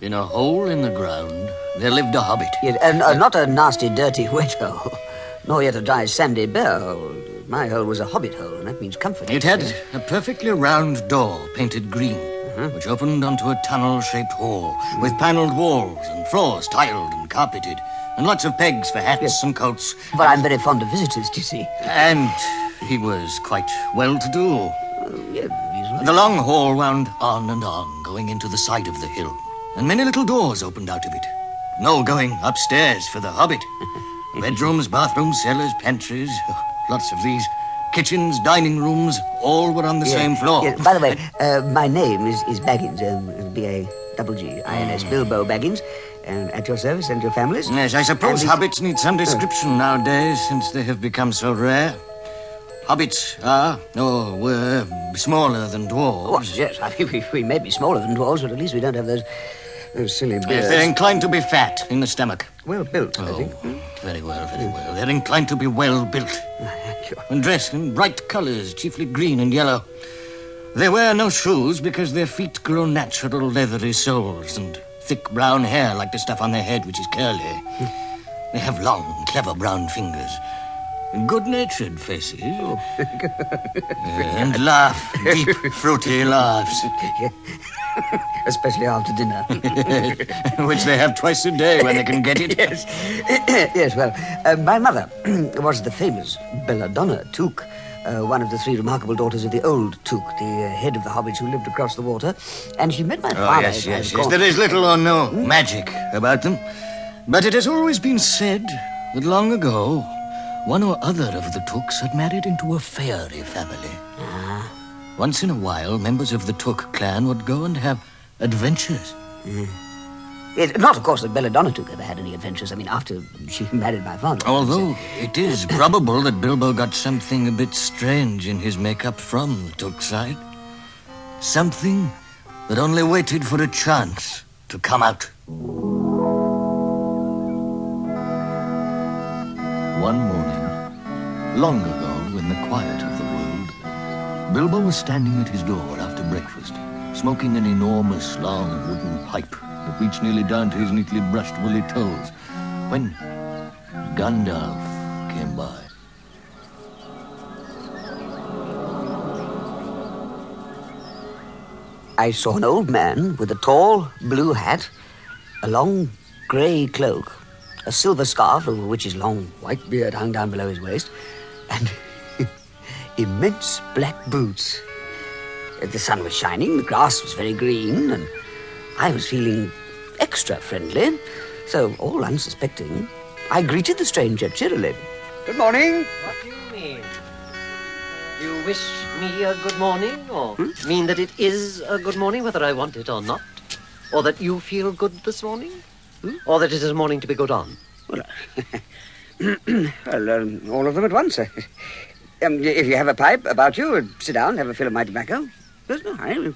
In a hole in the ground, there lived a hobbit. Yes, and uh, not a nasty, dirty, wet hole, nor yet a dry, sandy, bare hole. My hole was a hobbit hole, and that means comfort. It had a perfectly round door painted green, which opened onto a tunnel shaped hall with paneled walls and floors tiled and carpeted, and lots of pegs for hats and coats. Well, I'm very fond of visitors, do you see? And he was quite well to do. Oh, yeah. The long hall wound on and on, going into the side of the hill, and many little doors opened out of it. No going upstairs for the hobbit. Bedrooms, bathrooms, cellars, pantries, lots of these. Kitchens, dining rooms, all were on the Yeah, same floor. yeah, by the way, uh, my name is, is Baggins, um, B A double G I N S, Bilbo Baggins, and at your service and your families. Yes, I suppose And hobbits need some description nowadays since they have become so rare. Hobbits are, or were, smaller than dwarves. Yes, I mean, we, we may be smaller than dwarves, but at least we don't have those, those silly Yes, they're inclined to be fat in the stomach. well built, I Oh, think. very well, very well. They're inclined to be well built Thank you. and dressed in bright colors, chiefly green and yellow. They wear no shoes because their feet grow natural leathery soles and thick brown hair like the stuff on their head, which is curly. Hmm. They have long, clever brown fingers. Good natured faces. and laugh deep, fruity laughs, Especially after dinner. which they have twice a day when they can get it. yes. yes, well, uh, my mother was the famous Belladonna Took, uh, one of the three remarkable daughters of the old Took, the uh, head of the hobbits who lived across the water. And she met my Oh, father. yes, yes, yes. There is little or no magic about them. But it has always been said that long ago, one or other of the Tooks had married into a fairy family. Uh-huh. Once in a while, members of the Took clan would go and have adventures. Uh-huh. Yes, not, of course, that Belladonna Took ever had any adventures. I mean, after she married my father. Although uh, it is probable that Bilbo got something a bit strange in his makeup from the Took side. Something that only waited for a chance to come out. One morning, long ago in the quiet of the world, Bilbo was standing at his door after breakfast, smoking an enormous long wooden pipe that reached nearly down to his neatly brushed woolly toes, when Gandalf came by. I saw an old man with a tall blue hat, a long grey cloak, a silver scarf over which his long white beard hung down below his waist, and immense black boots. The sun was shining, the grass was very green, and I was feeling extra friendly. So, all unsuspecting, I greeted the stranger cheerily. Good morning. What do you mean? You wish me a good morning, or hmm? mean that it is a good morning, whether I want it or not? Or that you feel good this morning? Or that it is morning to be good on? Well, well um, all of them at once. um, if you have a pipe about you, sit down, have a fill of my tobacco. There's no hurry.